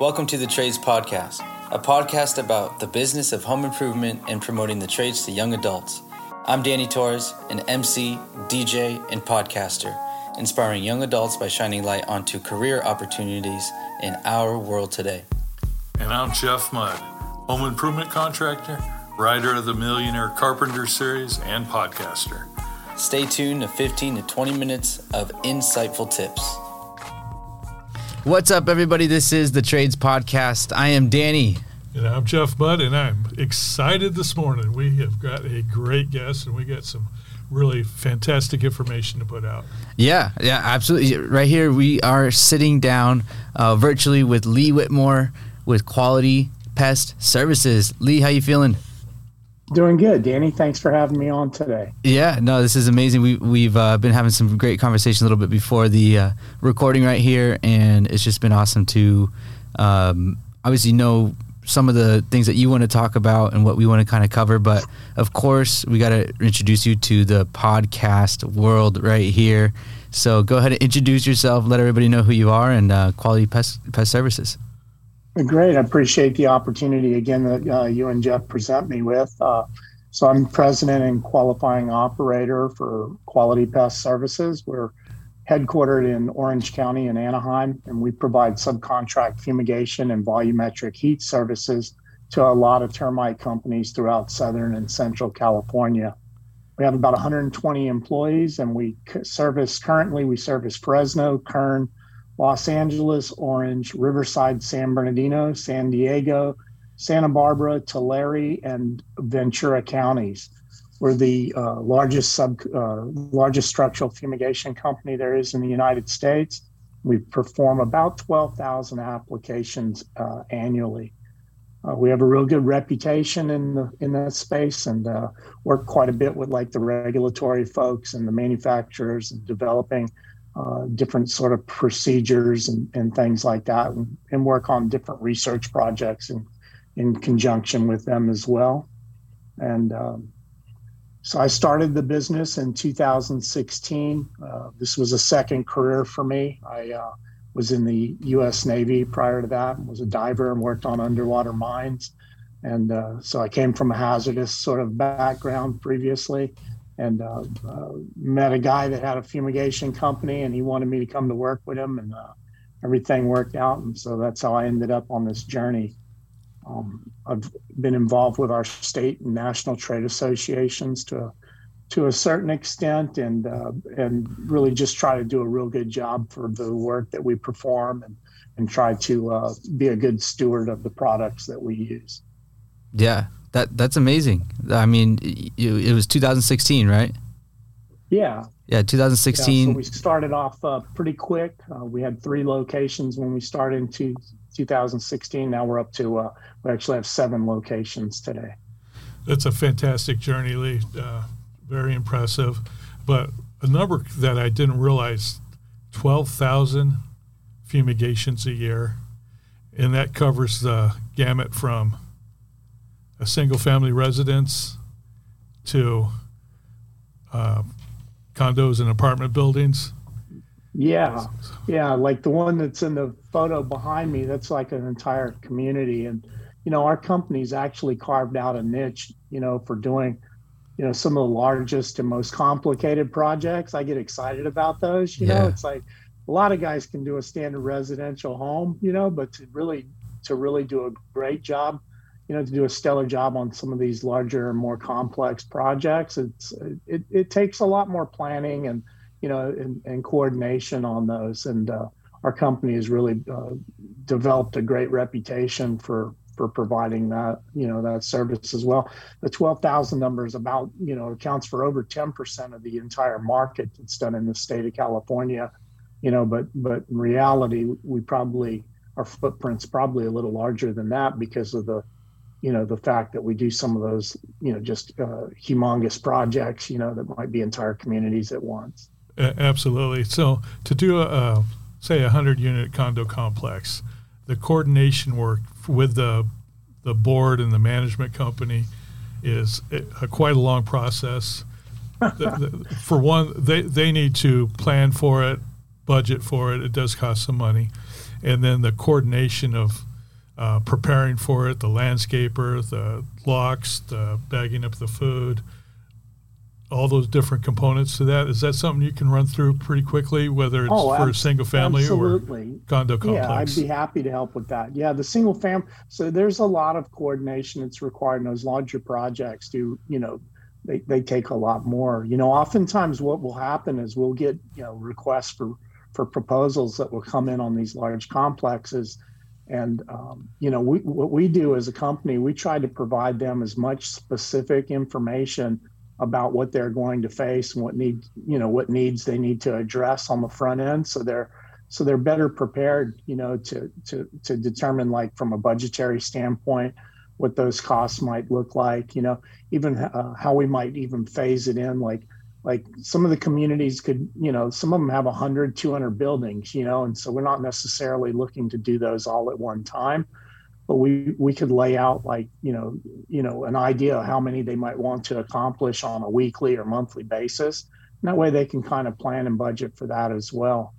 Welcome to the Trades Podcast, a podcast about the business of home improvement and promoting the trades to young adults. I'm Danny Torres, an MC, DJ, and podcaster, inspiring young adults by shining light onto career opportunities in our world today. And I'm Jeff Mudd, home improvement contractor, writer of the Millionaire Carpenter series, and podcaster. Stay tuned to 15 to 20 minutes of insightful tips. What's up, everybody? This is the Trades Podcast. I am Danny. And I'm Jeff Budd, and I'm excited this morning. We have got a great guest, and we got some really fantastic information to put out. Yeah, yeah, absolutely. Right here, we are sitting down uh, virtually with Lee Whitmore with Quality Pest Services. Lee, how you feeling? Doing good, Danny. Thanks for having me on today. Yeah, no, this is amazing. We we've uh, been having some great conversation a little bit before the uh, recording right here, and it's just been awesome to um, obviously know some of the things that you want to talk about and what we want to kind of cover. But of course, we got to introduce you to the podcast world right here. So go ahead and introduce yourself. Let everybody know who you are and uh, Quality Pest Pest Services. Great. I appreciate the opportunity again that uh, you and Jeff present me with. Uh, so, I'm president and qualifying operator for Quality Pest Services. We're headquartered in Orange County in Anaheim, and we provide subcontract fumigation and volumetric heat services to a lot of termite companies throughout Southern and Central California. We have about 120 employees, and we service currently we service Fresno, Kern, Los Angeles, Orange, Riverside, San Bernardino, San Diego, Santa Barbara, Tulare, and Ventura counties. We're the uh, largest sub uh, largest structural fumigation company there is in the United States. We perform about 12,000 applications uh, annually. Uh, we have a real good reputation in the in that space and uh, work quite a bit with like the regulatory folks and the manufacturers and developing uh, different sort of procedures and, and things like that, and, and, work on different research projects in, in conjunction with them as well. And um, so I started the business in 2016. Uh, this was a second career for me. I uh, was in the U.S. Navy prior to that, was a diver and worked on underwater mines. And uh, so I came from a hazardous sort of background previously and uh, uh, met a guy that had a fumigation company and he wanted me to come to work with him and uh, everything worked out and so that's how i ended up on this journey. Um, i've been involved with our state and national trade associations to to a certain extent and uh, and really just try to do a real good job for the work that we perform and and try to uh, be a good steward of the products that we use. Yeah that that's amazing. I mean, it, it was 2016, right? Yeah. Yeah, 2016. Yeah, so we started off uh, pretty quick. Uh, we had three locations when we started in two, 2016. Now we're up to uh, we actually have seven locations today. That's a fantastic journey, Lee. Uh, very impressive. But a number that I didn't realize: 12,000 fumigations a year, and that covers the gamut from a single family residence to uh, condos and apartment buildings. Yeah, yeah, like the one that's in the photo behind me, that's like an entire community. And, you know, our company's actually carved out a niche, you know, for doing, you know, some of the largest and most complicated projects. I get excited about those, you yeah. know, it's like a lot of guys can do a standard residential home, you know, but to really, to really do a great job you know to do a stellar job on some of these larger more complex projects. It's it, it takes a lot more planning and you know and, and coordination on those. And uh, our company has really uh, developed a great reputation for for providing that you know that service as well. The 12,000 number is about you know accounts for over 10% of the entire market that's done in the state of California you know but but in reality we probably our footprint's probably a little larger than that because of the you know the fact that we do some of those you know just uh, humongous projects you know that might be entire communities at once. Absolutely. So to do a, a say a 100 unit condo complex the coordination work with the the board and the management company is a, quite a long process. The, the, for one they, they need to plan for it budget for it. It does cost some money. And then the coordination of uh, preparing for it, the landscaper, the locks, the bagging up the food, all those different components to that. Is that something you can run through pretty quickly, whether it's Oh, for a single family absolutely. or condo complex? Yeah, I'd be happy to help with that. Yeah, the single family. So there's a lot of coordination that's required in those larger projects. Do you know? They they take a lot more. You know, oftentimes what will happen is we'll get you know requests for for proposals that will come in on these large complexes, and um, you know we what we do as a company we try to provide them as much specific information about what they're going to face and what need you know what needs they need to address on the front end. So they're so they're better prepared you know to to to determine like from a budgetary standpoint what those costs might look like you know even uh, how we might even phase it in like like some of the communities could you know some of them have 100 200 buildings you know and so we're not necessarily looking to do those all at one time. But we we could lay out like you know you know an idea of how many they might want to accomplish on a weekly or monthly basis. And that way they can kind of plan and budget for that as well.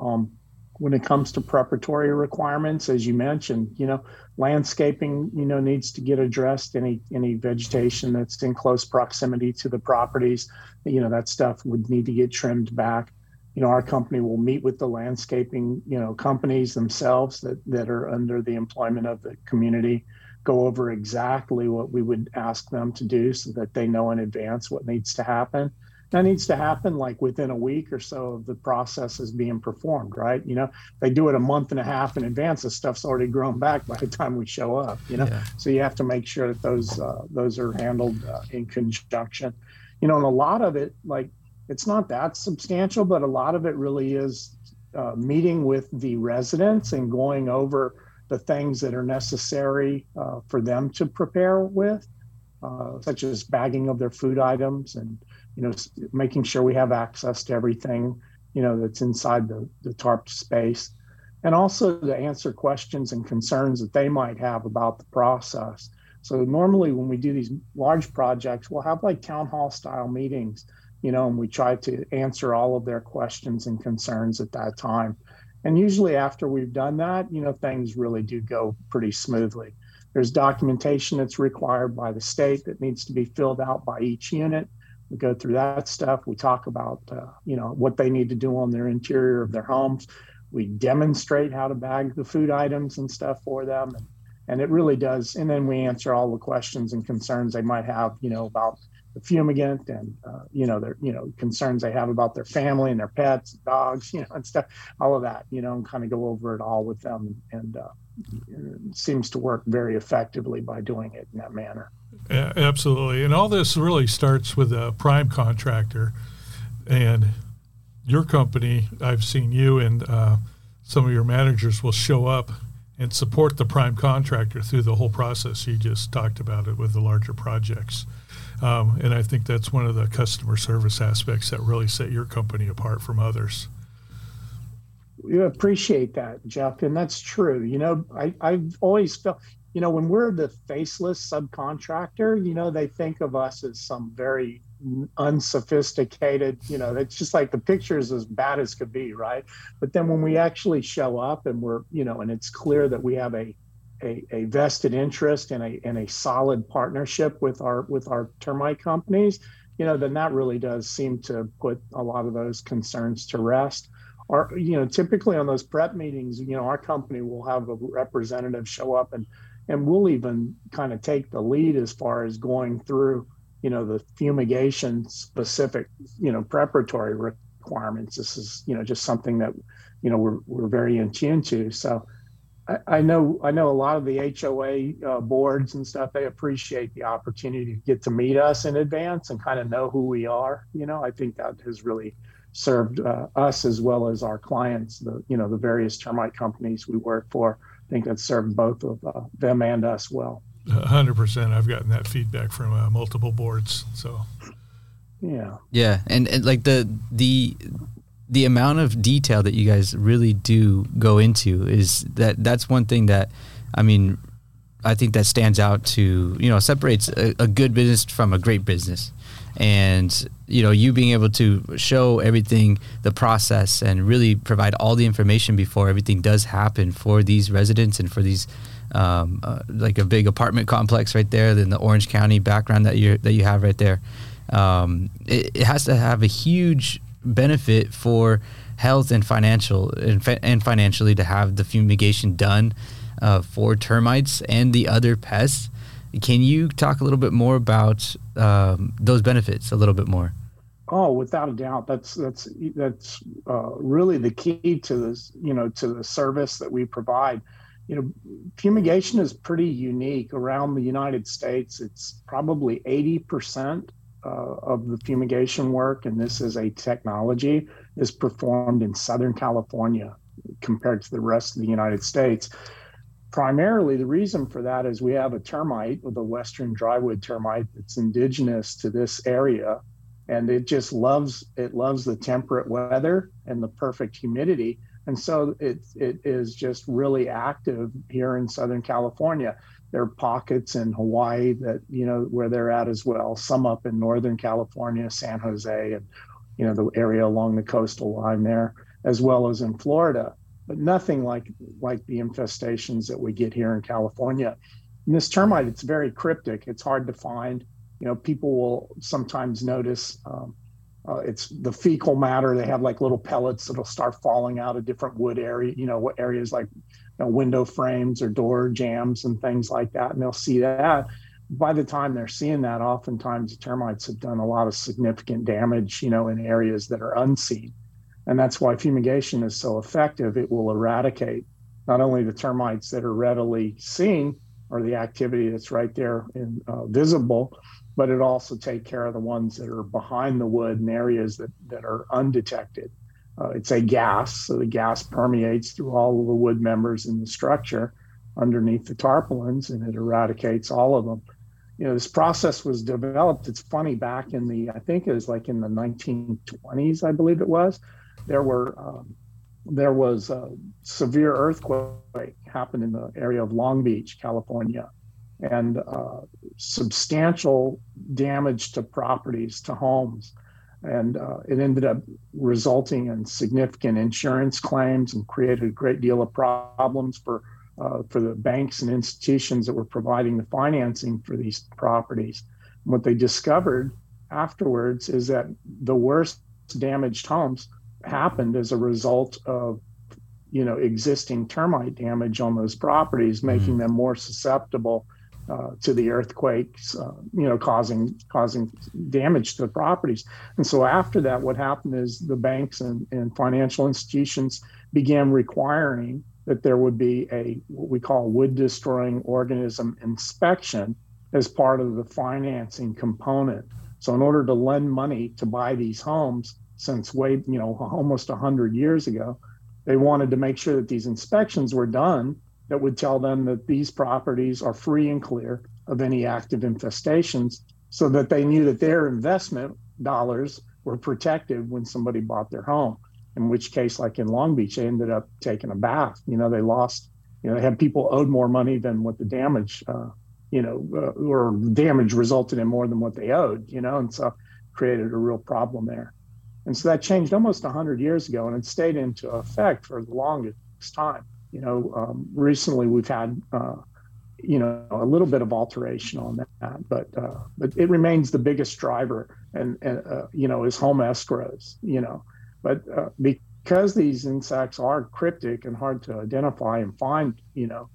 Um, when it comes to preparatory requirements as you mentioned you know landscaping you know needs to get addressed. Any any vegetation that's in close proximity to the properties you know that stuff would need to get trimmed back. You know our company will meet with the landscaping you know companies themselves that that are under the employment of the community go over exactly what we would ask them to do so that they know in advance what needs to happen that needs to happen like within a week or so of the process is being performed right? You know they do it a month and a half in advance the stuff's already grown back by the time we show up you know? Yeah. so you have to make sure that those uh, those are handled uh, in conjunction. You know and a lot of it like it's not that substantial but a lot of it really is uh, meeting with the residents and going over the things that are necessary uh, for them to prepare with uh, such as bagging of their food items and you know making sure we have access to everything you know that's inside the, the tarp space. And also to answer questions and concerns that they might have about the process. So normally when we do these large projects we'll have like town hall style meetings you know and we try to answer all of their questions and concerns at that time. And usually after we've done that you know things really do go pretty smoothly. There's documentation that's required by the state that needs to be filled out by each unit we go through that stuff. We talk about uh, you know what they need to do on their interior of their homes. We demonstrate how to bag the food items and stuff for them. And, and it really does and then we answer all the questions and concerns they might have you know about the fumigant and uh, you know their you know concerns they have about their family and their pets dogs you know and stuff all of that you know and kind of go over it all with them. And uh, seems to work very effectively by doing it in that manner Absolutely. And all this really starts with a prime contractor. And your company, I've seen you and uh, some of your managers will show up and support the prime contractor through the whole process. You just talked about it with the larger projects. Um, and I think that's one of the customer service aspects that really set your company apart from others. we appreciate that, Jeff, and that's true. You know, I, I've always felt, you know, when we're the faceless subcontractor, you know, they think of us as some very unsophisticated, you know, it's just like the picture is as bad as could be, right? But then when we actually show up and we're, you know, and it's clear that we have a a, a vested interest and a and a solid partnership with our with our termite companies, you know, then that really does seem to put a lot of those concerns to rest our you know typically on those prep meetings you know our company will have a representative show up and and we'll even kind of take the lead as far as going through you know the fumigation specific you know preparatory requirements this is you know just something that you know we're, we're very in tune to so I, know I know a lot of the HOA uh, boards and stuff. They appreciate the opportunity to get to meet us in advance and kind of know who we are. You know, I think that has really served uh, us as well as our clients. The you know the various termite companies we work for. I think that served both of uh, them and us well. hundred percent. I've gotten that feedback from uh, multiple boards. So Yeah. Yeah, and, and like the the the amount of detail that you guys really do go into is that that's one thing that I mean I think that stands out to you know separates a, a good business from a great business and you know you being able to show everything the process and really provide all the information before everything does happen for these residents and for these um, uh, like a big apartment complex right there in the Orange County background that you that you have right there. Um, it, it, has to have a huge benefit for health and financial and, and financially to have the fumigation done uh, for termites and the other pests can you talk a little bit more about um, those benefits a little bit more? Oh, without a doubt, that's that's that's uh, really the key to this. You know, to the service that we provide. You know, fumigation is pretty unique around the United States. It's probably eighty percent uh, of the fumigation work, and this is a technology, is performed in Southern California compared to the rest of the United States primarily the reason for that is we have a termite the western drywood termite that's indigenous to this area. And it just loves it loves the temperate weather and the perfect humidity. And so it, it is just really active here in southern california. There are pockets in hawaii that you know where they're at as well some up in northern california san jose and you know the area along the coastal line there as well as in florida but nothing like like the infestations that we get here in California. And this termite, it's very cryptic. It's hard to find. You know, people will sometimes notice um, uh, it's the fecal matter. They have like little pellets that'll start falling out of different wood area. You know, areas like you know, window frames or door jambs and things like that, and they'll see that. By the time they're seeing that, oftentimes the termites have done a lot of significant damage. You know, in areas that are unseen. And that's why fumigation is so effective. It will eradicate not only the termites that are readily seen or the activity that's right there and uh, visible, but it also take care of the ones that are behind the wood in areas that, that are undetected. Uh, it's a gas, so the gas permeates through all of the wood members in the structure underneath the tarpaulins and it eradicates all of them. You know, this process was developed, it's funny, back in the, I think it was like in the 1920s, I believe it was there were um, there was a severe earthquake happened in the area of Long Beach, California, and uh, substantial damage to properties, to homes. And uh, it ended up resulting in significant insurance claims and created a great deal of problems for uh, for the banks and institutions that were providing the financing for these properties. And what they discovered afterwards is that the worst damaged homes happened as a result of you know existing termite damage on those properties making mm. them more susceptible uh, to the earthquakes uh, you know causing causing damage to the properties and so after that what happened is the banks and, and financial institutions began requiring that there would be a what we call wood destroying organism inspection as part of the financing component so in order to lend money to buy these homes since way, you know, almost 100 years ago. They wanted to make sure that these inspections were done that would tell them that these properties are free and clear of any active infestations so that they knew that their investment dollars were protected when somebody bought their home. In which case, like in Long Beach, they ended up taking a bath. You know, they lost, you know, they had people owed more money than what the damage, uh, you know, uh, or damage resulted in more than what they owed, you know, and so created a real problem there. And so that changed almost 100 years ago, and it stayed into effect for the longest time. You know, um, recently we've had, uh, you know, a little bit of alteration on that, but uh, but it remains the biggest driver, and, and uh, you know, is home escrows. You know, but uh, because these insects are cryptic and hard to identify and find, you know,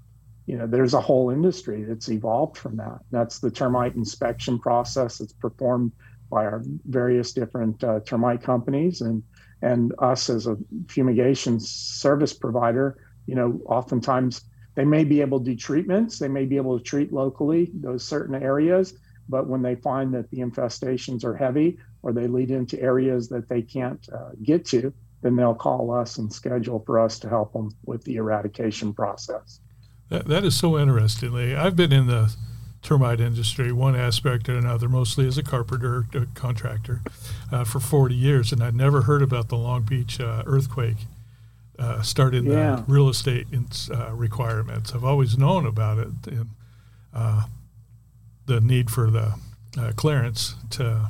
you know, there's a whole industry that's evolved from that. That's the termite inspection process that's performed by our various different uh, termite companies and and us as a fumigation service provider you know oftentimes they may be able to do treatments they may be able to treat locally those certain areas but when they find that the infestations are heavy or they lead into areas that they can't uh, get to then they'll call us and schedule for us to help them with the eradication process. That, that is so interesting i've been in the termite industry, one aspect or another, mostly as a carpenter a contractor, uh, for 40 years, and I'd never heard about the Long Beach uh, earthquake. Uh, started yeah. the real estate in, uh, requirements. I've always known about it, and uh, the need for the uh, clearance to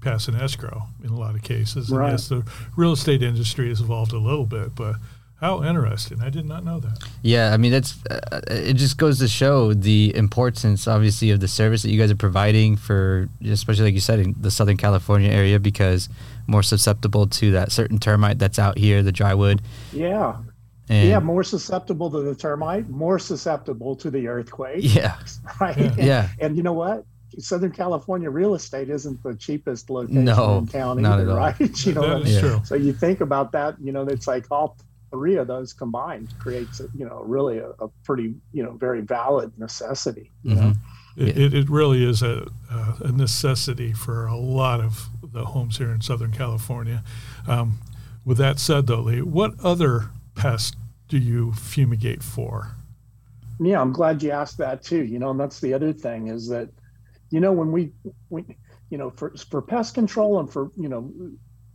pass an escrow in a lot of cases. Right. And yes, the real estate industry has evolved a little bit, but how interesting! I did not know that. Yeah, I mean that's uh, it. Just goes to show the importance, obviously, of the service that you guys are providing for, especially like you said, in the Southern California area, because more susceptible to that certain termite that's out here, the drywood. Yeah. And yeah, more susceptible to the termite, more susceptible to the earthquake. yeah, Right. Yeah. And, yeah, and you know what? Southern California real estate isn't the cheapest location No, in town not either, at all. right? you know, that what I is Yeah. true. So you think about that, you know, it's like all three of those combined creates, you know, really a, a pretty, you know, very valid necessity. You know? Mhm. It, it, it really is a, uh, a necessity for a lot of the homes here in Southern California. Um, with that said, though, Lee, what other pests do you fumigate for? Yeah, I'm glad you asked that too. You know, and that's the other thing is that, you know, when we, we you know, for for pest control and for you know,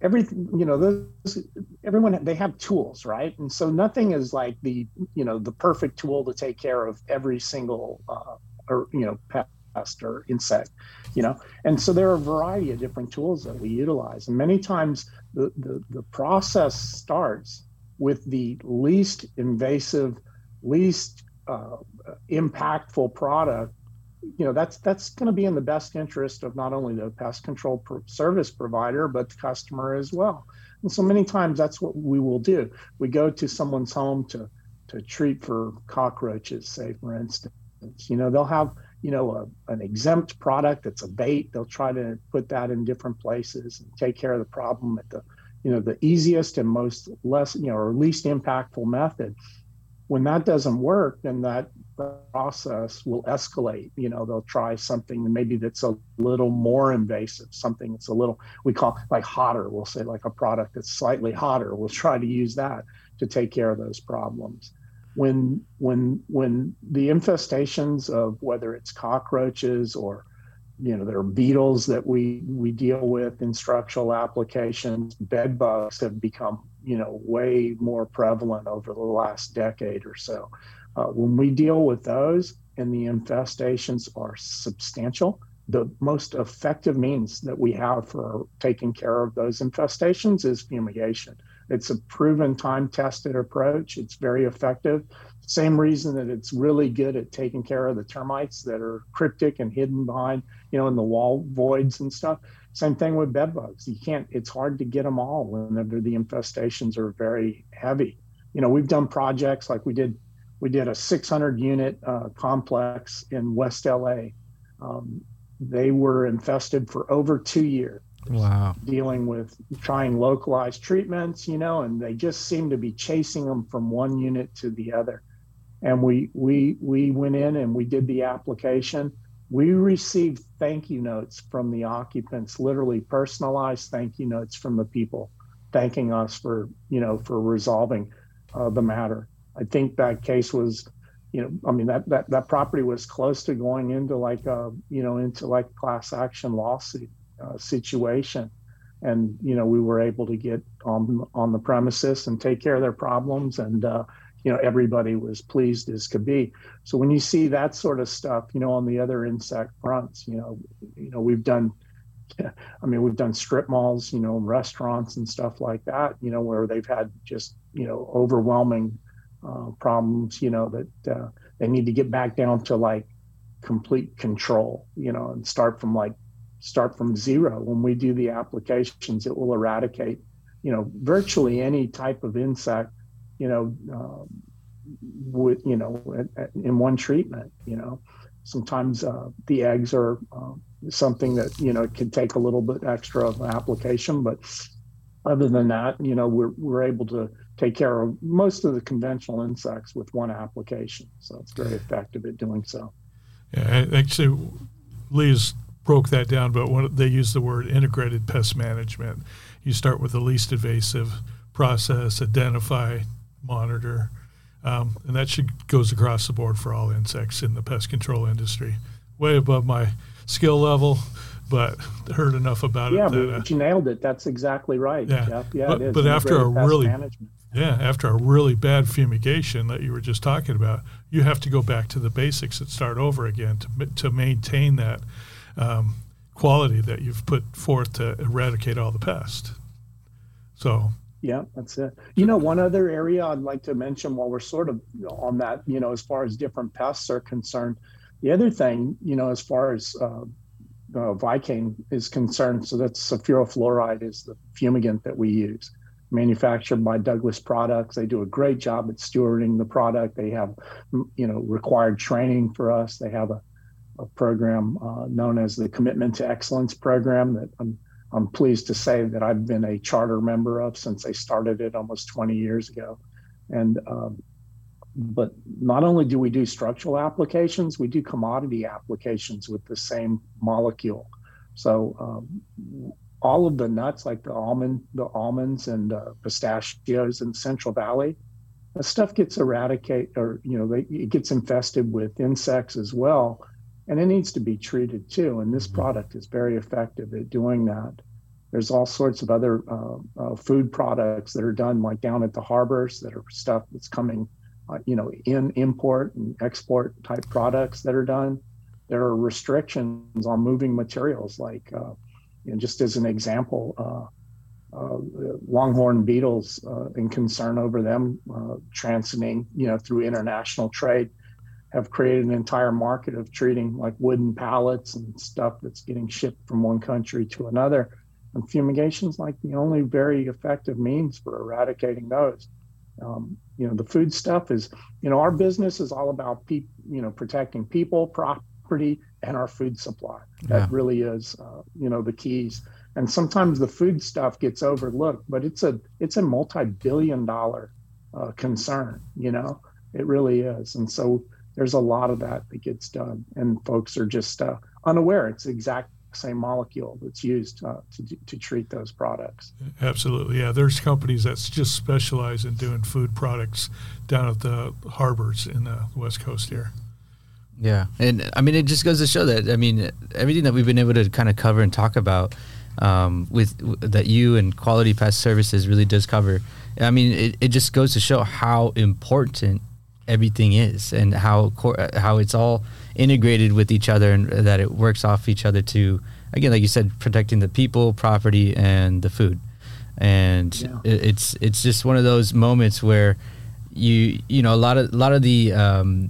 everything, you know, those everyone they have tools, right? And so nothing is like the you know the perfect tool to take care of every single uh, or you know pest or insect, you know. And so there are a variety of different tools that we utilize, and many times the the, the process starts with the least invasive, least uh, impactful product, you know, that's that's going to be in the best interest of not only the pest control service provider but the customer as well. And so many times that's what we will do. We go to someone's home to to treat for cockroaches, say for instance. You know, they'll have you know a, an exempt product that's a bait. They'll try to put that in different places and take care of the problem at the you know the easiest and most less you know or least impactful method when that doesn't work then that process will escalate. You know they'll try something maybe that's a little more invasive something that's a little we call like hotter we'll say like a product that's slightly hotter. We'll try to use that to take care of those problems. When when when the infestations of whether it's cockroaches or you know there are beetles that we we deal with in structural applications bed bugs have become you know way more prevalent over the last decade or so uh, when we deal with those and the infestations are substantial the most effective means that we have for taking care of those infestations is fumigation. It's a proven time tested approach. It's very effective. Same reason that it's really good at taking care of the termites that are cryptic and hidden behind you know in the wall voids and stuff. Same thing with bed bugs. You can't it's hard to get them all whenever the infestations are very heavy. You know we've done projects like we did we did a 600 unit uh, complex in west la um, they were infested for over two years wow, dealing with trying localized treatments, you know, and they just seem to be chasing them from one unit to the other. And we we we went in and we did the application. We received thank you notes from the occupants, literally personalized thank you notes from the people, thanking us for you know for resolving uh, the matter. I think that case was, you know, I mean that that that property was close to going into like a you know into like class action lawsuit uh, situation and you know we were able to get on on the premises and take care of their problems and uh, you know everybody was pleased as could be so when you see that sort of stuff you know on the other insect fronts you know you know we've done i mean we've done strip malls you know restaurants and stuff like that you know where they've had just you know overwhelming uh, problems you know that uh, they need to get back down to like complete control you know and start from like start from zero. When we do the applications, it will eradicate, you know, virtually any type of insect, you know, um, with, you know, in one treatment, you know, sometimes uh, the eggs are uh, something that, you know, can take a little bit extra of application, but other than that, you know, we're, we're able to take care of most of the conventional insects with one application. So it's very effective at doing so. Yeah, actually, Lee's broke that down, but when they use the word integrated pest management, you start with the least invasive process, identify, monitor, um, and that should goes across the board for all insects in the pest control industry. Way above my skill level, but heard enough about yeah, it. Yeah, but uh, you nailed it. That's exactly right. Yeah. Jeff. Yeah, But- it is. but after a really- management. Yeah, after a really bad fumigation that you were just talking about, you have to go back to the basics and start over again to to maintain that um, quality that you've put forth to eradicate all the pests. So. Yeah, that's it. You know, one other area I'd like to mention while we're sort of on that, you know, as far as different pests are concerned, the other thing, you know, as far as uh, uh, Vikane is concerned, so that's sulfuryl fluoride is the fumigant that we use manufactured by Douglas Products. They do a great job at stewarding the product. They have, you know, required training for us. They have a, a program uh, known as the Commitment to Excellence program that I'm, I'm pleased to say that I've been a charter member of since they started it almost 20 years ago. And um, but not only do we do structural applications, we do commodity applications with the same molecule. So um, all of the nuts like the almond the almonds and uh, pistachios in central valley the stuff gets eradicated or you know they, it gets infested with insects as well and it needs to be treated too and this mm-hmm. product is very effective at doing that there's all sorts of other uh, uh, food products that are done like down at the harbors that are stuff that's coming uh, you know in import and export type products that are done there are restrictions on moving materials like uh, and just as an example, uh, uh, longhorn beetles uh, and concern over them uh, transiting, you know, through international trade, have created an entire market of treating like wooden pallets and stuff that's getting shipped from one country to another. And fumigation is like the only very effective means for eradicating those. Um, you know, the food stuff is, you know, our business is all about you know, protecting people, property, and our food supply. That yeah. really is, uh, you know, the keys. And sometimes the food stuff gets overlooked, but it's a it's a multi-billion-dollar uh, concern. You know, it really is. And so there's a lot of that that gets done, and folks are just uh, unaware. It's the exact same molecule that's used uh, to to treat those products. Absolutely, yeah. There's companies that just specialize in doing food products down at the harbors in the West Coast here. Yeah, and I mean, it just goes to show that I mean, everything that we've been able to kind of cover and talk about um, with that you and Quality Pest Services really does cover. I mean, it, it just goes to show how important everything is and how how it's all integrated with each other and that it works off each other to again, like you said, protecting the people, property, and the food. And yeah. it, it's it's just one of those moments where you you know a lot of a lot of the um,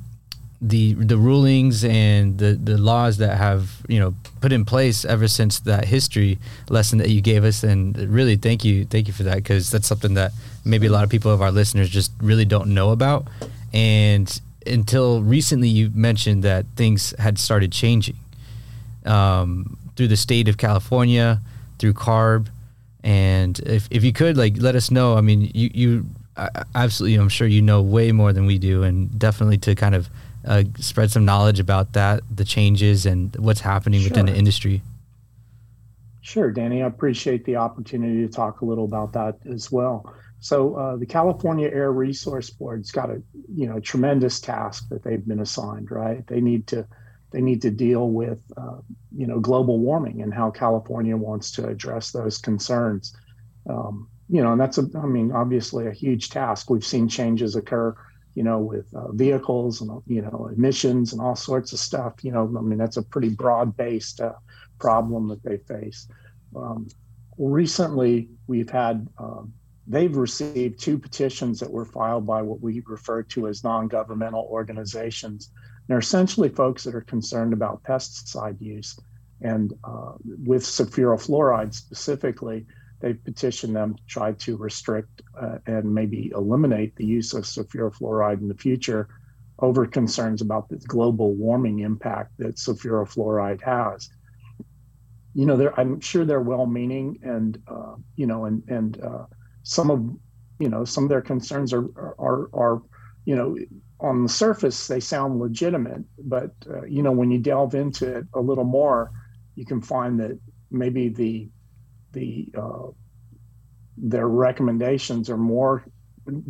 the the rulings and the the laws that have you know put in place ever since that history lesson that you gave us. And really thank you thank you for that because that's something that maybe a lot of people of our listeners just really don't know about. And until recently you mentioned that things had started changing um, through the state of California through CARB. And if, if you could like let us know. I mean you you absolutely I'm sure you know way more than we do. And definitely to kind of uh, spread some knowledge about that, the changes, and what's happening sure. within the industry. Sure, Danny. I appreciate the opportunity to talk a little about that as well. So, uh, the California Air Resource Board's got a you know tremendous task that they've been assigned. Right? They need to they need to deal with uh, you know global warming and how California wants to address those concerns. Um, you know, and that's a I mean obviously a huge task. We've seen changes occur you know, with uh, vehicles and, you know, emissions and all sorts of stuff. You know, I mean, that's a pretty broad based uh, problem that they face. Um, recently, we've had, um, they've received two petitions that were filed by what we refer to as non governmental organizations. They're essentially folks that are concerned about pesticide use. And uh, with sulfuryl fluoride specifically, they petitioned them to try to restrict uh, and maybe eliminate the use of sulfuryl fluoride in the future over concerns about the global warming impact that sulfuryl fluoride has. You know, I'm sure they're well-meaning, and uh, you know, and and uh, some of you know some of their concerns are are are you know on the surface they sound legitimate, but uh, you know when you delve into it a little more, you can find that maybe the the uh, their recommendations are more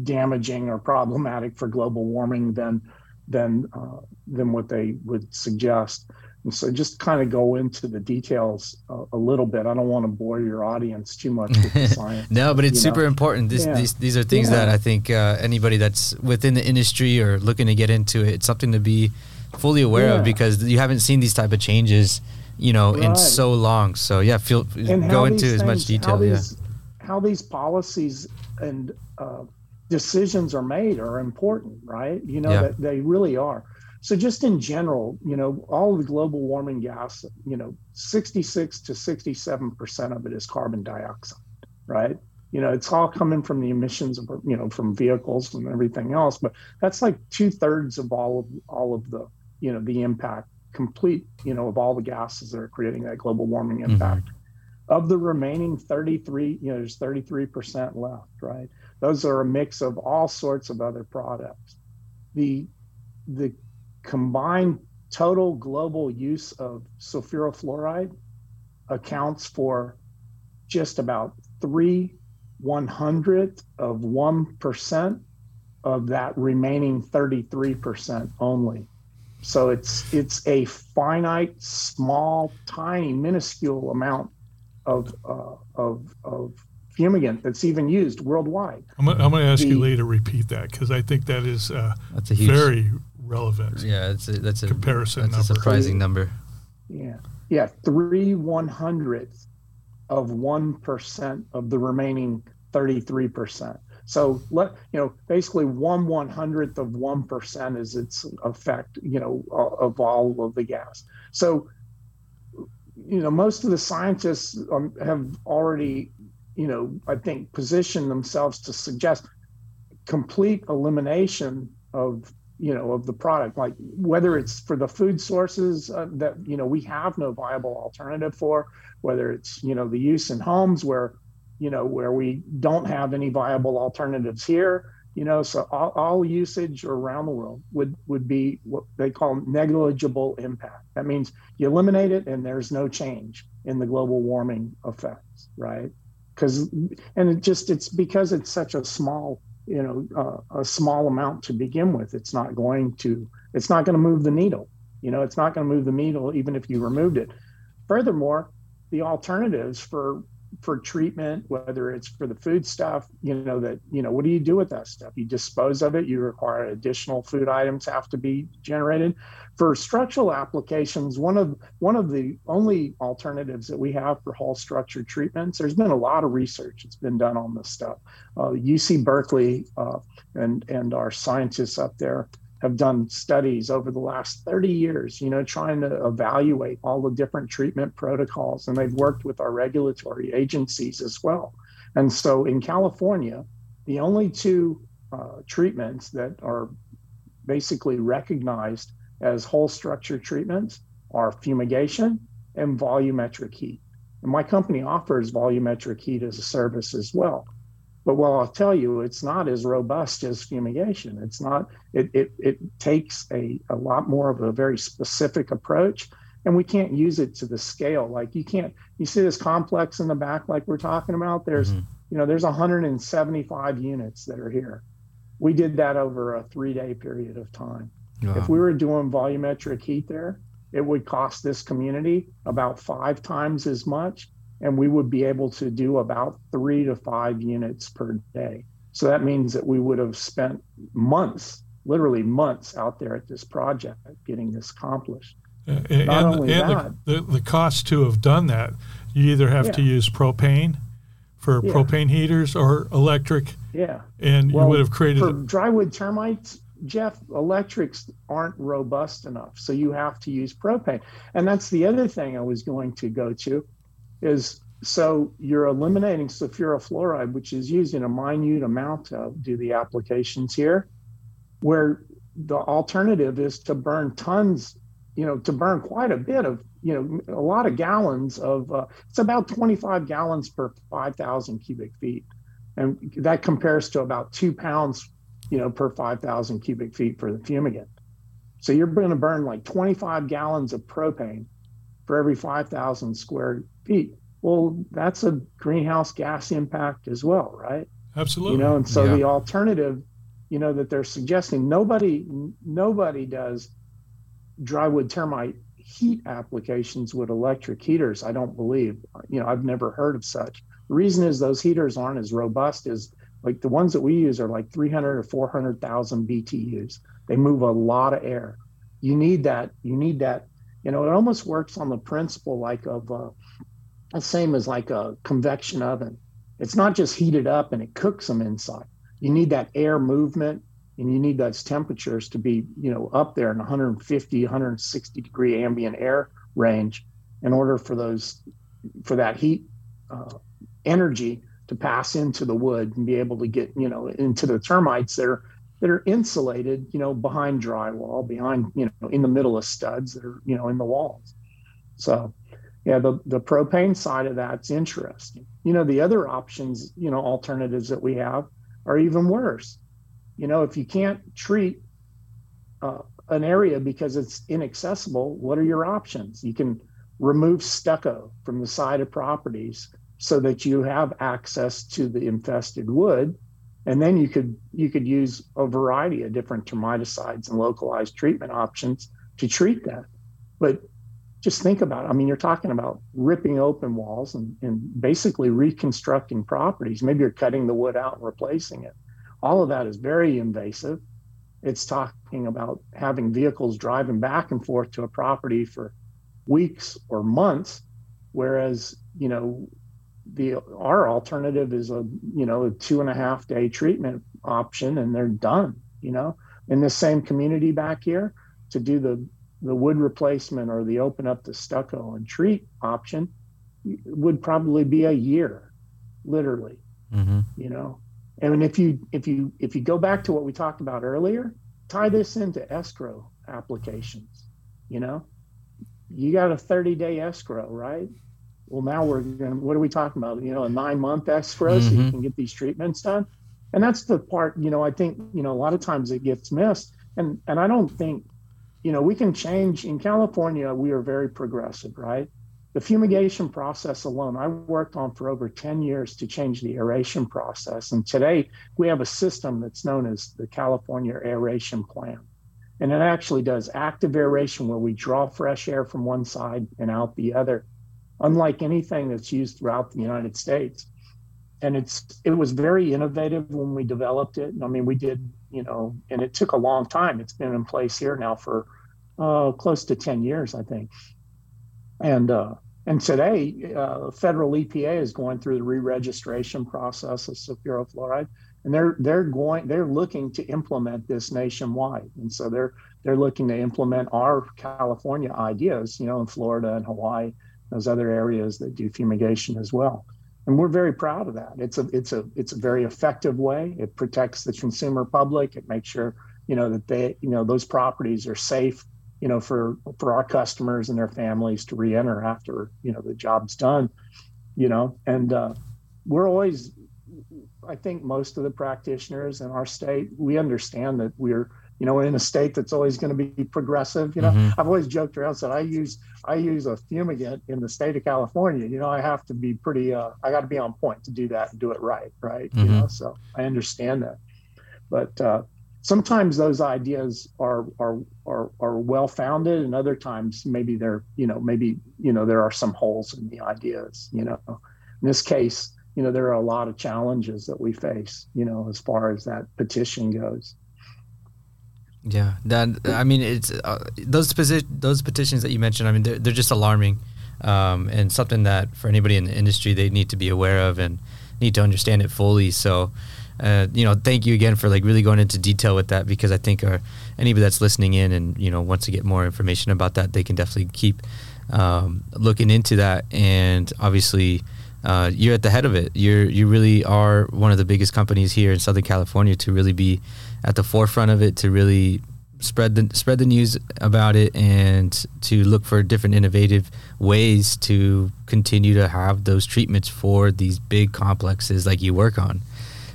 damaging or problematic for global warming than than uh, than what they would suggest. And so just kind of go into the details a, a little bit. I don't want to bore your audience too much with the science. no, but it's super know. important. This, yeah. These these are things yeah. that I think uh, anybody that's within the industry or looking to get into it, it's something to be fully aware yeah. of because you haven't seen these type of changes, you know, right. in so long. So yeah, feel and go into things, as much detail. How these, yeah. how these policies and uh, decisions are made are important, right? You know that they really are. So just in general, you know, all of the global warming gas, you know, 66 to 67% of it is carbon dioxide, right? You know, it's all coming from the emissions of, you know, from vehicles and everything else, but that's like two thirds of all of all of the, you know, the impact complete, you know, of all the gases that are creating that global warming mm-hmm. impact. Mm-hmm. Of the remaining 33, you know, there's 33% left, right? Those are a mix of all sorts of other products. The the combined total global use of sulfuryl fluoride accounts for just about three one hundredth of 1% of that remaining 33% only. So it's it's a finite, small, tiny, minuscule amount of uh, of of fumigant that's even used worldwide. I'm, I'm going to ask the, you later to repeat that because I think that is uh, that's a huge, very relevant. Yeah, it's a, that's a comparison. That's number. a surprising number. Yeah, yeah, three one hundredths of one percent of the remaining thirty three percent. So let you know, basically one one hundredth of one percent is its effect, you know, of all of the gas. So, you know, most of the scientists um, have already, you know, I think positioned themselves to suggest complete elimination of you know of the product like whether it's for the food sources uh, that you know we have no viable alternative for whether it's you know the use in homes where you know where we don't have any viable alternatives here you know so all, all usage around the world would would be what they call negligible impact. That means you eliminate it and there's no change in the global warming effects right? Because and it just it's because it's such a small you know uh, a small amount to begin with it's not going to it's not going to move the needle you know it's not going to move the needle even if you removed it. Furthermore the alternatives for for treatment, whether it's for the food stuff, you know, that, you know, what do you do with that stuff? You dispose of it, you require additional food items have to be generated. For structural applications, one of one of the only alternatives that we have for whole structure treatments, there's been a lot of research that's been done on this stuff. Uh, UC Berkeley uh, and and our scientists up there have done studies over the last 30 years, you know, trying to evaluate all the different treatment protocols. And they've worked with our regulatory agencies as well. And so in California, the only two uh, treatments that are basically recognized as whole structure treatments are fumigation and volumetric heat. And my company offers volumetric heat as a service as well. But well, I'll tell you, it's not as robust as fumigation. It's not, it, it, it takes a, a lot more of a very specific approach and we can't use it to the scale. Like you can't, you see this complex in the back, like we're talking about, there's, mm-hmm. you know, there's 175 units that are here. We did that over a three day period of time. Wow. If we were doing volumetric heat there, it would cost this community about five times as much and we would be able to do about three to five units per day. So that means that we would have spent months, literally months, out there at this project getting this accomplished. Uh, and, Not only and that, the, the, the, cost to have done that, you either have yeah. to use propane for yeah. propane heaters or electric. Yeah. And well, you would have created for drywood termites. Jeff, electrics aren't robust enough, so you have to use propane. And that's the other thing I was going to go to is so you're eliminating sulfuryl fluoride, which is used in a minute amount to do the applications here, where the alternative is to burn tons, you know, to burn quite a bit of, you know, a lot of gallons of, uh, it's about 25 gallons per 5,000 cubic feet. And that compares to about two pounds, you know, per 5,000 cubic feet for the fumigant. So you're going to burn like 25 gallons of propane for every 5,000 square feet. Well, that's a greenhouse gas impact as well, right? Absolutely. You know, and so yeah. the alternative, you know, that they're suggesting nobody nobody does drywood termite heat applications with electric heaters. I don't believe. You know, I've never heard of such. The reason is those heaters aren't as robust as like the ones that we use are like 300 or 400,000 BTUs. They move a lot of air. You need that. You need that. You know, it almost works on the principle like of uh, the same as like a convection oven. It's not just heated up and it cooks them inside. You need that air movement and you need those temperatures to be, you know, up there in 150, 160 degree ambient air range in order for those, for that heat uh, energy to pass into the wood and be able to get, you know, into the termites that are that are insulated, you know, behind drywall, behind, you know, in the middle of studs that are, you know, in the walls. So yeah, the, the propane side of that's interesting. You know, the other options, you know, alternatives that we have are even worse. You know, if you can't treat uh, an area because it's inaccessible, what are your options? You can remove stucco from the side of properties so that you have access to the infested wood and then you could you could use a variety of different termiticides and localized treatment options to treat that but just think about it. I mean, you're talking about ripping open walls and, and basically reconstructing properties. Maybe you're cutting the wood out and replacing it. All of that is very invasive. It's talking about having vehicles driving back and forth to a property for weeks or months, whereas, you know, the our alternative is a you know a two and a half day treatment option and they're done you know in the same community back here to do the the wood replacement or the open up the stucco and treat option would probably be a year, literally. Mm-hmm. You know, and if you if you if you go back to what we talked about earlier, tie this into escrow applications. You know, you got a 30 day escrow, right? Well, now we're going. What are we talking about? You know, a nine month escrow mm-hmm. so you mm-hmm. can get these treatments done. And that's the part. You know, I think you know a lot of times it gets missed, and and I don't think you know, we can change in California, we are very progressive, right? The fumigation process alone, I worked on for over 10 years to change the aeration process. And today we have a system that's known as the California Aeration Plan. And it actually does active aeration where we draw fresh air from one side and out the other, unlike anything that's used throughout the United States. And it's it was very innovative when we developed it. I mean, we did you know, and it took a long time. It's been in place here now for uh, close to 10 years, I think. And uh, and today, uh, federal EPA is going through the re-registration process of sulfuryl fluoride, and they're they're going they're looking to implement this nationwide. And so they're they're looking to implement our California ideas, you know, in Florida and Hawaii, those other areas that do fumigation as well and we're very proud of that. It's a it's a it's a very effective way. It protects the consumer public. It makes sure you know that they you know those properties are safe you know for for our customers and their families to re-enter after you know the job's done. You know, and uh, we're always. I think most of the practitioners in our state we understand that we're you know, in a state that's always going to be progressive. You know, mm-hmm. I've always joked around said I use I use a fumigant in the state of California. You know, I have to be pretty. Uh, I got to be on point to do that and do it right, right? Mm-hmm. You know, so I understand that, but uh, sometimes those ideas are are are, are well founded, and other times maybe they're you know maybe you know there are some holes in the ideas. You know, in this case, you know there are a lot of challenges that we face. You know, as far as that petition goes. Yeah, that I mean, it's uh, those posi- those petitions that you mentioned. I mean, they're, they're just alarming, um, and something that for anybody in the industry they need to be aware of and need to understand it fully. So, uh, you know, thank you again for like really going into detail with that because I think our, uh, anybody that's listening in and you know wants to get more information about that, they can definitely keep um, looking into that. And obviously, uh, you're at the head of it. You're you really are one of the biggest companies here in Southern California to really be at the forefront of it to really spread the spread the news about it and to look for different innovative ways to continue to have those treatments for these big complexes like you work on.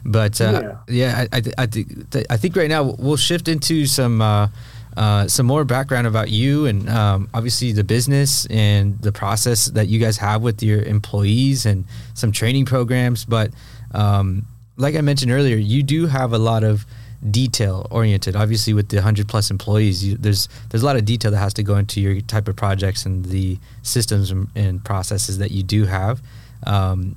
But uh, yeah, yeah I, I, I, th- I think right now we'll shift into some uh, uh, some more background about you and um, obviously the business and the process that you guys have with your employees and some training programs. But um, like I mentioned earlier, you do have a lot of detail oriented. Obviously, with the hundred plus employees, you, there's there's a lot of detail that has to go into your type of projects and the systems and, and processes that you do have. Um,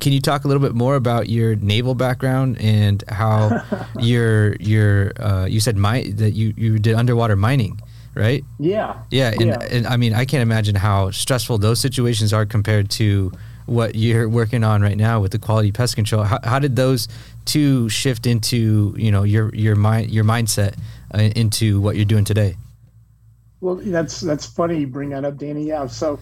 can you talk a little bit more about your naval background and how your your uh, you said my that you you did underwater mining right yeah yeah and, yeah. and i mean i can't imagine how stressful those situations are compared to what you're working on right now with the quality pest control how, how did those two shift into you know your your mind your mindset uh, into what you're doing today well that's that's funny you bring that up danny yeah so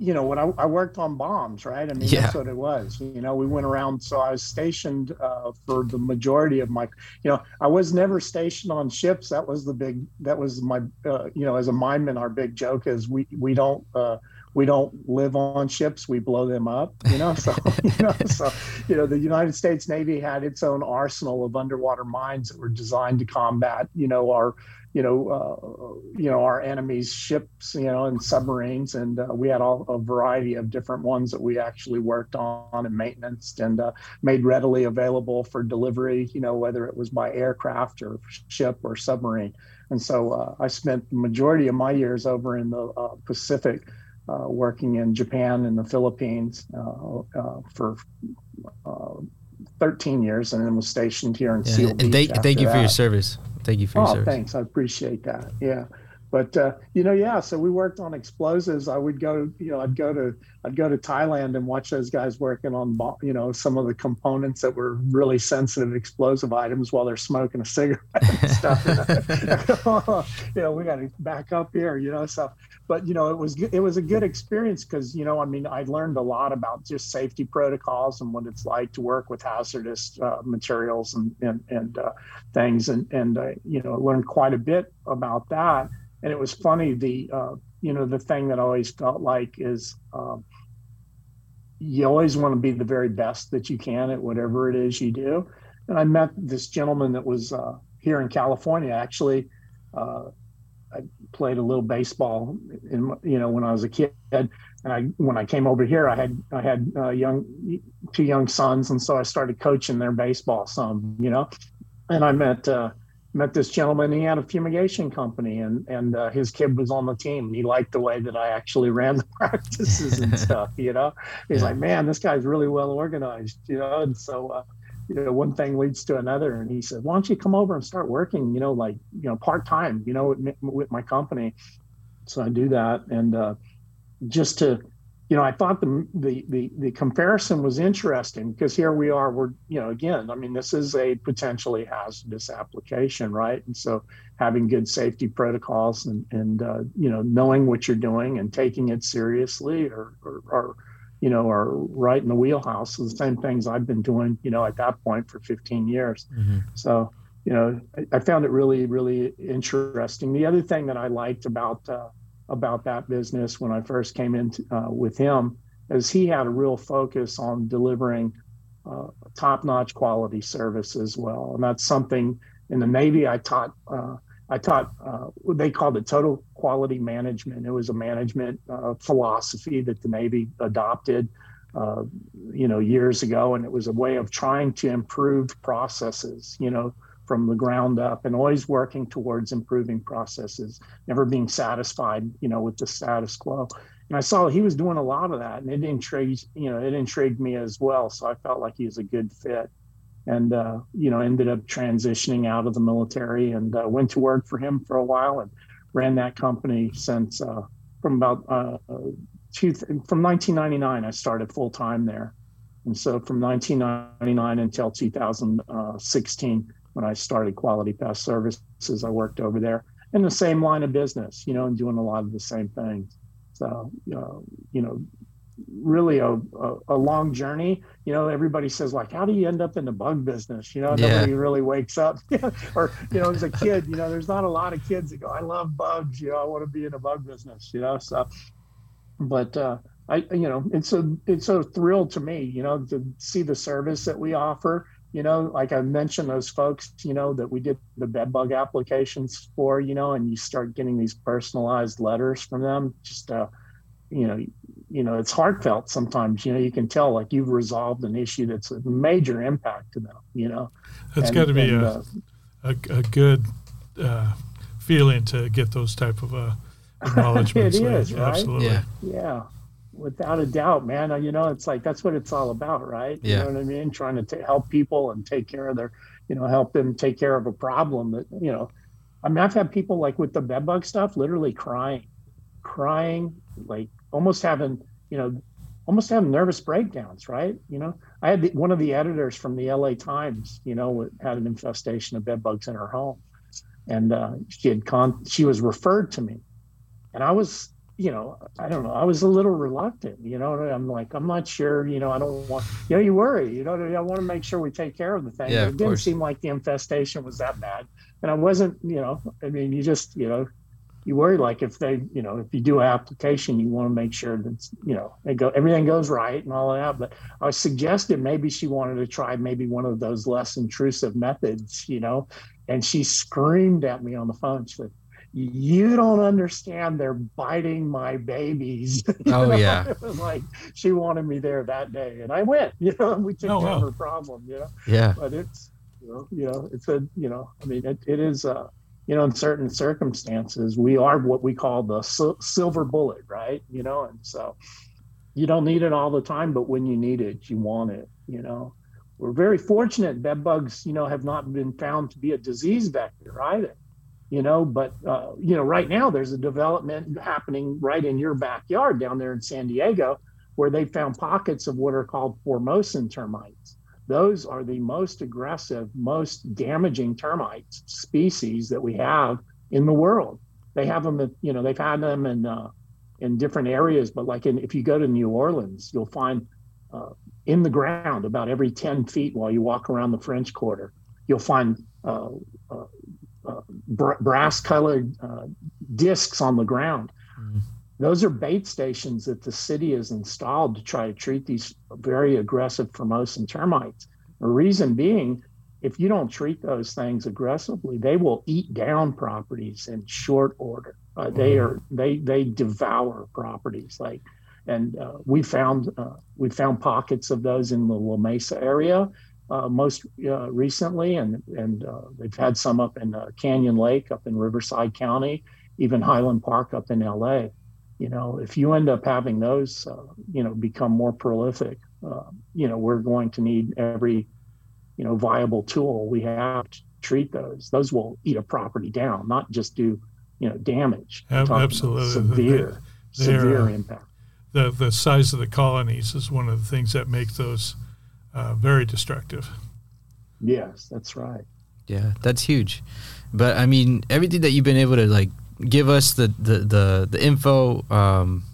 you know, when I, I, worked on bombs, right? I mean, yeah. that's what it was. You know, we went around. So I was stationed uh, for the majority of my, you know, I was never stationed on ships. That was the big, that was my, uh, you know, as a mineman, our big joke is we, we don't, uh, we don't live on ships we blow them up you know so you know so you know the united states navy had its own arsenal of underwater mines that were designed to combat you know our you know, uh, you know, our enemies' ships, you know, and submarines, and uh, we had all a variety of different ones that we actually worked on and maintenance and uh, made readily available for delivery. You know, whether it was by aircraft or ship or submarine. And so uh, I spent the majority of my years over in the uh, Pacific, uh, working in Japan and the Philippines uh, uh, for. Uh, 13 years and then was stationed here in yeah, Seal and thank, thank you for that. your service Thank you for oh, your service. Oh, thanks. I appreciate that. Yeah. But uh, you know, yeah. So we worked on explosives. I would go, you know, I'd go to I'd go to Thailand and watch those guys working on, you know, some of the components that were really sensitive explosive items while they're smoking a cigarette and stuff. you know, we got to back up here, you know. So, but you know, it was it was a good experience because you know, I mean, I learned a lot about just safety protocols and what it's like to work with hazardous uh, materials and and and uh, things, and and uh, you know, learned quite a bit about that and it was funny the uh, you know the thing that I always felt like is um, you always want to be the very best that you can at whatever it is you do. And i met this gentleman that was uh, here in california actually uh, i played a little baseball in you know when i was a kid. And i when i came over here i had i had uh, young two young sons. And so i started coaching their baseball some you know. And i met uh, met this gentleman. He had a fumigation company, and and uh, his kid was on the team. He liked the way that I actually ran the practices and stuff. You know, he's yeah. like, man, this guy's really well organized. You know, and so. Uh, you know, one thing leads to another, and he said, "Why don't you come over and start working? You know, like you know, part time. You know, with, with my company." So I do that, and uh, just to you know, I thought the, the the the comparison was interesting because here we are. We're you know again. I mean, this is a potentially hazardous application, right? And so having good safety protocols and and uh, you know knowing what you're doing and taking it seriously or or, or you know are right in the wheelhouse. So the same things I've been doing. You know, at that point for 15 years. Mm-hmm. So you know, I, I, found it really really interesting. The other thing that I liked about uh, about that business when I first came in uh, with him, as he had a real focus on delivering uh, top-notch quality service as well, and that's something in the Navy I taught. Uh, I taught uh, they called it total quality management. It was a management uh, philosophy that the Navy adopted, uh, you know, years ago, and it was a way of trying to improve processes. You know, from the ground up and always working towards improving processes, never being satisfied, you know, with the status quo. And I saw he was doing a lot of that and it intrigued, you know, it intrigued me as well. So I felt like he was a good fit and, uh, you know, ended up transitioning out of the military and uh, went to work for him for a while and ran that company since uh, from about uh, two, from 1999, I started full time there. And so from 1999 until 2016, when I started Quality Pest Services. I worked over there in the same line of business, you know, and doing a lot of the same things. So, uh, you know, really a, a, a, long journey. You know, everybody says like, how do you end up in the bug business? You know, yeah. nobody really wakes up. or, you know, as a kid, you know, there's not a lot of kids that go, I love bugs. You know, I want to be in a bug business, you know, so, but, uh, I, you know, it's a, it's a thrill to me, you know, to see the service that we offer you know, like I mentioned, those folks, you know, that we did the bed bug applications for, you know, and you start getting these personalized letters from them. Just, uh, you know, you know, it's heartfelt sometimes. You know, you can tell like you've resolved an issue that's a major impact to them. You know, that's got to be and, a, uh, a, a good uh, feeling to get those type of uh, acknowledgments. it is, right? Absolutely. Yeah. yeah. Without a doubt, man. You know, it's like that's what it's all about, right? Yeah. You know what I mean? Trying to t- help people and take care of their, you know, help them take care of a problem that, you know, I mean, I've had people like with the bedbug stuff literally crying, crying, like almost having, you know, almost having nervous breakdowns, right? You know, I had the, one of the editors from the LA Times, you know, had an infestation of bedbugs in her home. And uh, she had con- she was referred to me. And I was, you know, I don't know, I was a little reluctant, you know, I'm like, I'm not sure, you know, I don't want, you know, you worry, you know, I want to make sure we take care of the thing. Yeah, it didn't course. seem like the infestation was that bad and I wasn't, you know, I mean, you just, you know, you worry like if they, you know, if you do an application, you want to make sure that, you know, they go, everything goes right and all of that. But I suggested maybe she wanted to try maybe one of those less intrusive methods, you know, and she screamed at me on the phone. She said, you don't understand. They're biting my babies. Oh know? yeah. like she wanted me there that day, and I went. You know, we took oh, care of her problem. You know. Yeah. But it's you know, you know, it's a, you know, I mean, it, it is, uh, you know, in certain circumstances, we are what we call the sil- silver bullet, right? You know, and so you don't need it all the time, but when you need it, you want it. You know, we're very fortunate. Bed bugs, you know, have not been found to be a disease vector either. You know, but uh, you know, right now there's a development happening right in your backyard down there in San Diego, where they found pockets of what are called formosan termites those are the most aggressive, most damaging termites species that we have in the world. They have them, you know, they've had them in uh, in different areas, but like in, if you go to New Orleans, you'll find uh, in the ground about every 10 feet while you walk around the French Quarter, you'll find uh, uh, uh br- brass colored uh, discs on the ground. Mm-hmm. Those are bait stations that the city has installed to try to treat these very aggressive formosan termites. The reason being, if you don't treat those things aggressively, they will eat down properties in short order. Uh, they mm-hmm. are they they devour properties like, and uh, we found uh, we found pockets of those in the La Mesa area. Uh, most uh, recently, and and uh, they've had some up in Canyon Lake, up in Riverside County, even Highland Park up in LA you know, if you end up having those, uh, you know, become more prolific, uh, you know, we're going to need every, you know, viable tool we have to treat those. Those will eat a property down, not just do, you know, damage. Absolutely, severe, they, severe uh, impact. The the size of the colonies is one of the things that make those uh, very destructive. Yes, that's right. Yeah, that's huge. But I mean, everything that you've been able to like give us the the the, the info, um,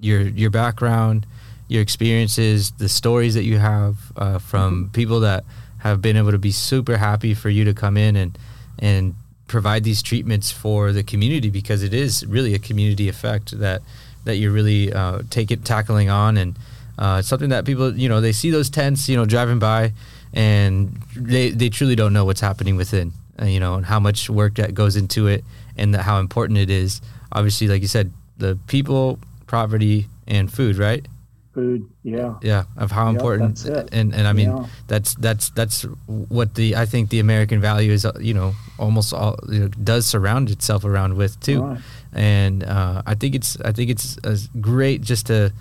your your background, your experiences, the stories that you have uh, from mm-hmm. people that have been able to be super happy for you to come in and and provide these treatments for the community because it is really a community effect that that you're really uh, take it tackling on and uh, something that people you know they see those tents you know driving by and they they truly don't know what's happening within uh, you know and how much work that goes into it and the, how important it is. Obviously, like you said, the people, property, and food, right? Food, yeah, yeah, of how yep, important, and and I mean yeah. that's that's that's what the I think the American value is. You know, almost all you know, does surround itself around with too, right. and uh, I think it's I think it's great just to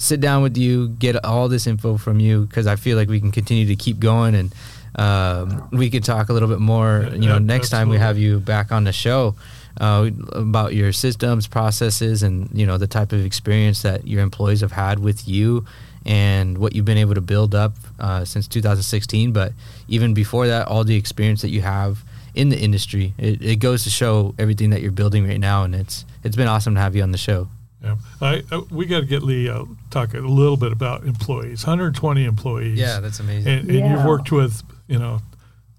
sit down with you, get all this info from you because I feel like we can continue to keep going and um, we could talk a little bit more. You know, next Absolutely. time we have you back on the show uh, about your systems, processes, and you know the type of experience that your employees have had with you and what you've been able to build up uh, since 2016. But even before that, all the experience that you have in the industry, it, it goes to show everything that you're building right now, and it's it's been awesome to have you on the show. Yeah, I, I, we got to get Lee uh, talk a little bit about employees. 120 employees. Yeah, that's amazing. And, and yeah. you've worked with you know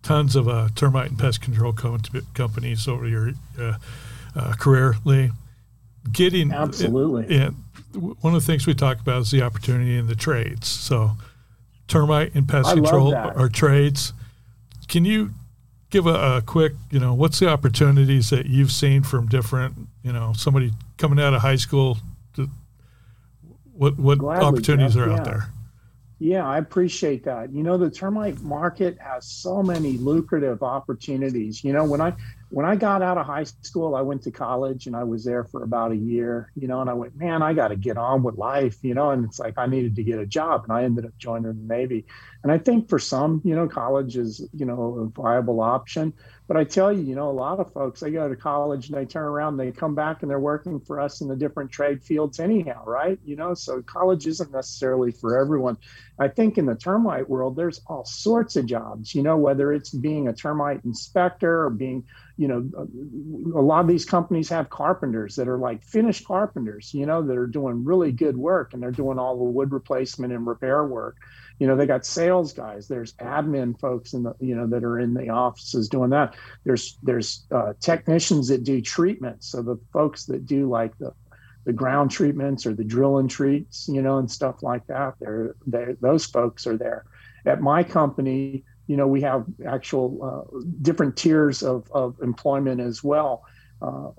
tons of uh, termite and pest control co- companies over your uh, uh, career, Lee. Getting absolutely. And one of the things we talk about is the opportunity in the trades. So, termite and pest I control are trades. Can you give a, a, quick, you know, what's the opportunities that you've seen from different, you know, somebody coming out of high school? To, what what Gladly, opportunities are yeah. out there? Yeah, I appreciate that. You know, the termite market has so many lucrative opportunities. You know, when I when I got out of high school, I went to college and I was there for about a year, you know, and I went, man, I got to get on with life, you know, and it's like I needed to get a job and I ended up joining the Navy. And I think for some, you know, college is, you know, a viable option. But I tell you, you know, a lot of folks, they go to college and they turn around, they come back and they're working for us in the different trade fields anyhow, right? You know, so college isn't necessarily for everyone. I think in the termite world, there's all sorts of jobs, you know, whether it's being a termite inspector or being, you know, a lot of these companies have carpenters that are like finished carpenters, you know, that are doing really good work and they're doing all the wood replacement and repair work. You know, they got sales guys. There's admin folks in the, you know, that are in the offices doing that. There's there's uh, technicians that do treatments. So the folks that do like the the ground treatments or the drill and treats, you know, and stuff like that. They're those folks are there. At my company, you know, we have actual uh, different tiers of, of employment as well. Uh,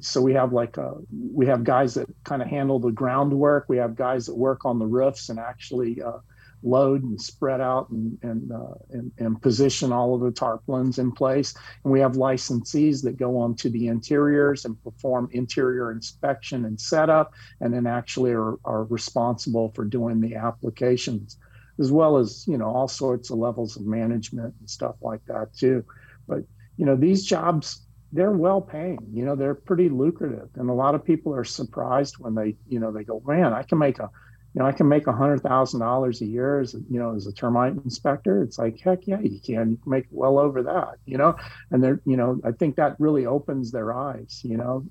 so we have like uh, we have guys that kind of handle the groundwork. We have guys that work on the roofs and actually uh, load and spread out and and, uh, and, and position all of the tarpaulins in place. And we have licensees that go on to the interiors and perform interior inspection and setup, and then actually are, are responsible for doing the applications, as well as you know all sorts of levels of management and stuff like that too. But you know these jobs they're well paying you know they're pretty lucrative and a lot of people are surprised when they you know they go man i can make a you know, I can make a hundred thousand dollars a year as you know as a termite inspector. It's like heck yeah, you can. You can make well over that, you know. And they're you know, I think that really opens their eyes. You know,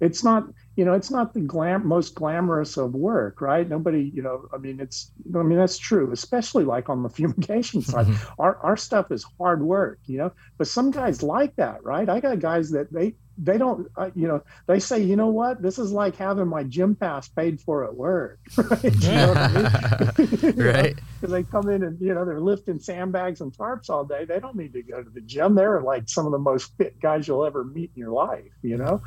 it's not you know it's not the glam most glamorous of work, right? Nobody you know, I mean it's I mean that's true, especially like on the fumigation side. Mm-hmm. our our stuff is hard work, you know. But some guys like that, right? I got guys that they they don't uh, you know they say you know what? This is like having my gym pass paid for at work. Right? You know what I mean? right. because they come in and you know they're lifting sandbags and tarps all day. They don't need to go to the gym. They're like some of the most fit guys you'll ever meet in your life you know?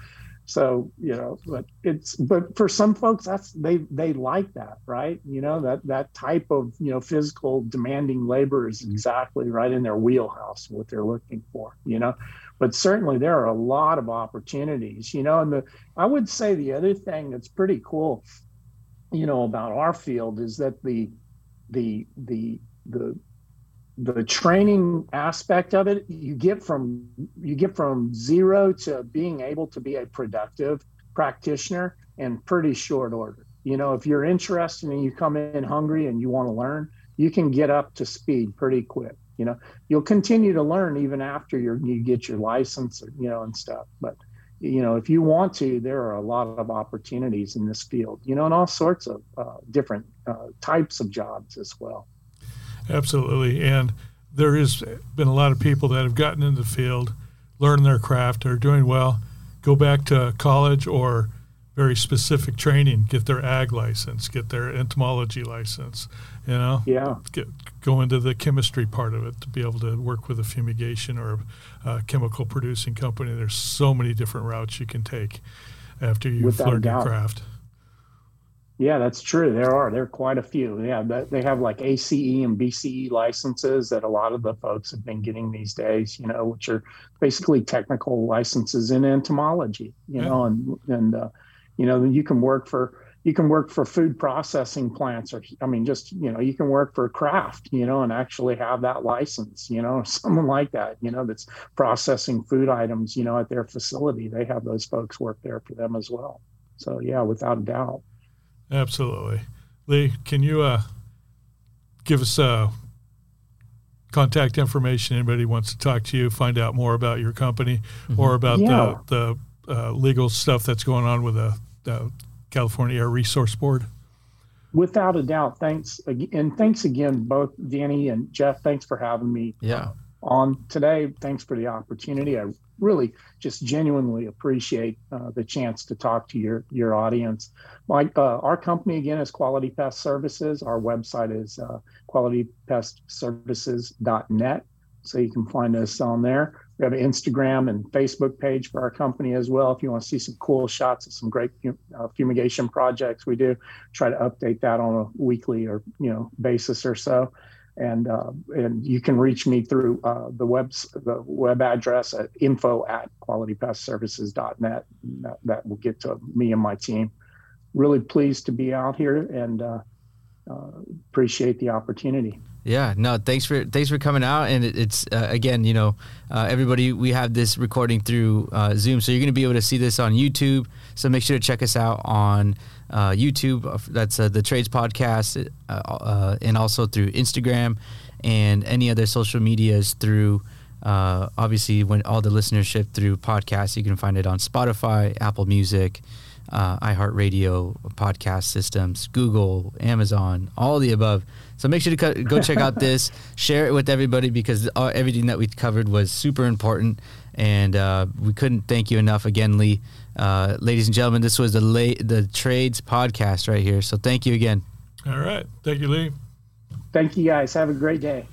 So you know but it's but for some folks that's they they like that right? You know that that type of you know physical demanding labor is exactly right in their wheelhouse what they're looking for you know but certainly there are a lot of opportunities you know and the i would say the other thing that's pretty cool you know about our field is that the the the the the training aspect of it you get from you get from zero to being able to be a productive practitioner in pretty short order. You know if you're interested and you come in hungry and you want to learn you can get up to speed pretty quick you know you'll continue to learn even after you get your license or, you know and stuff but you know if you want to there are a lot of opportunities in this field you know and all sorts of uh, different uh, types of jobs as well Absolutely. And there has been a lot of people that have gotten into the field, learned their craft, are doing well, go back to college or very specific training, get their ag license, get their entomology license, you know? Yeah. Get, go into the chemistry part of it to be able to work with a fumigation or a, chemical producing company. There's so many different routes you can take after you've Without learned your craft. Yeah, that's true. There are there are quite a few. Yeah, they have like ACE and BCE licenses that a lot of the folks have been getting these days. You know, which are basically technical licenses in entomology. You Yeah. know, and and uh, you know you can work for you can work for food processing plants, or I mean, just you know, you can work for Kraft. You know, and actually have that license. You know, someone like that. You know, that's processing food items. You know, at their facility, they have those folks work there for them as well. So yeah, without a doubt. Absolutely. Lee, can you uh, give us uh, contact information? Anybody wants to talk to you, find out more about your company or about Yeah. the, the uh, legal stuff that's going on with the, the California Air Resource Board? Without a doubt. Thanks. ag- And thanks again, both Danny and Jeff. Thanks for having me yeah on today. Thanks for the opportunity. I really just genuinely appreciate uh, the chance to talk to your, your audience. My, uh, our company, again, is Quality Pest Services. Our website is uh, qualitypestservices.net. So you can find us on there. We have an Instagram and Facebook page for our company as well. If you want to see some cool shots of some great uh, fumigation projects we do, try to update that on a weekly or you know basis or so. And uh, and you can reach me through uh, the web the web address at info at qualitypestservices.net. That, that will get to me and my team. Really pleased to be out here and uh, uh, appreciate the opportunity. Yeah, no, thanks for thanks for coming out, and it, it's uh, again, you know, uh, everybody, we have this recording through uh, Zoom, so you're going to be able to see this on YouTube. So make sure to check us out on uh, YouTube. Uh, that's uh, the Trades Podcast, and also through Instagram and any other social medias through. obviously, when all the listenership through podcasts, you can find it on Spotify, Apple Music uh, iHeartRadio, podcast systems, Google, Amazon, all the above. So make sure to go check out this, share it with everybody because everything that we covered was super important, and uh, we couldn't thank you enough again, Lee. Uh, ladies and gentlemen, this was the la- the Trades podcast right here. So thank you again. All right, thank you, Lee. Thank you, guys. Have a great day.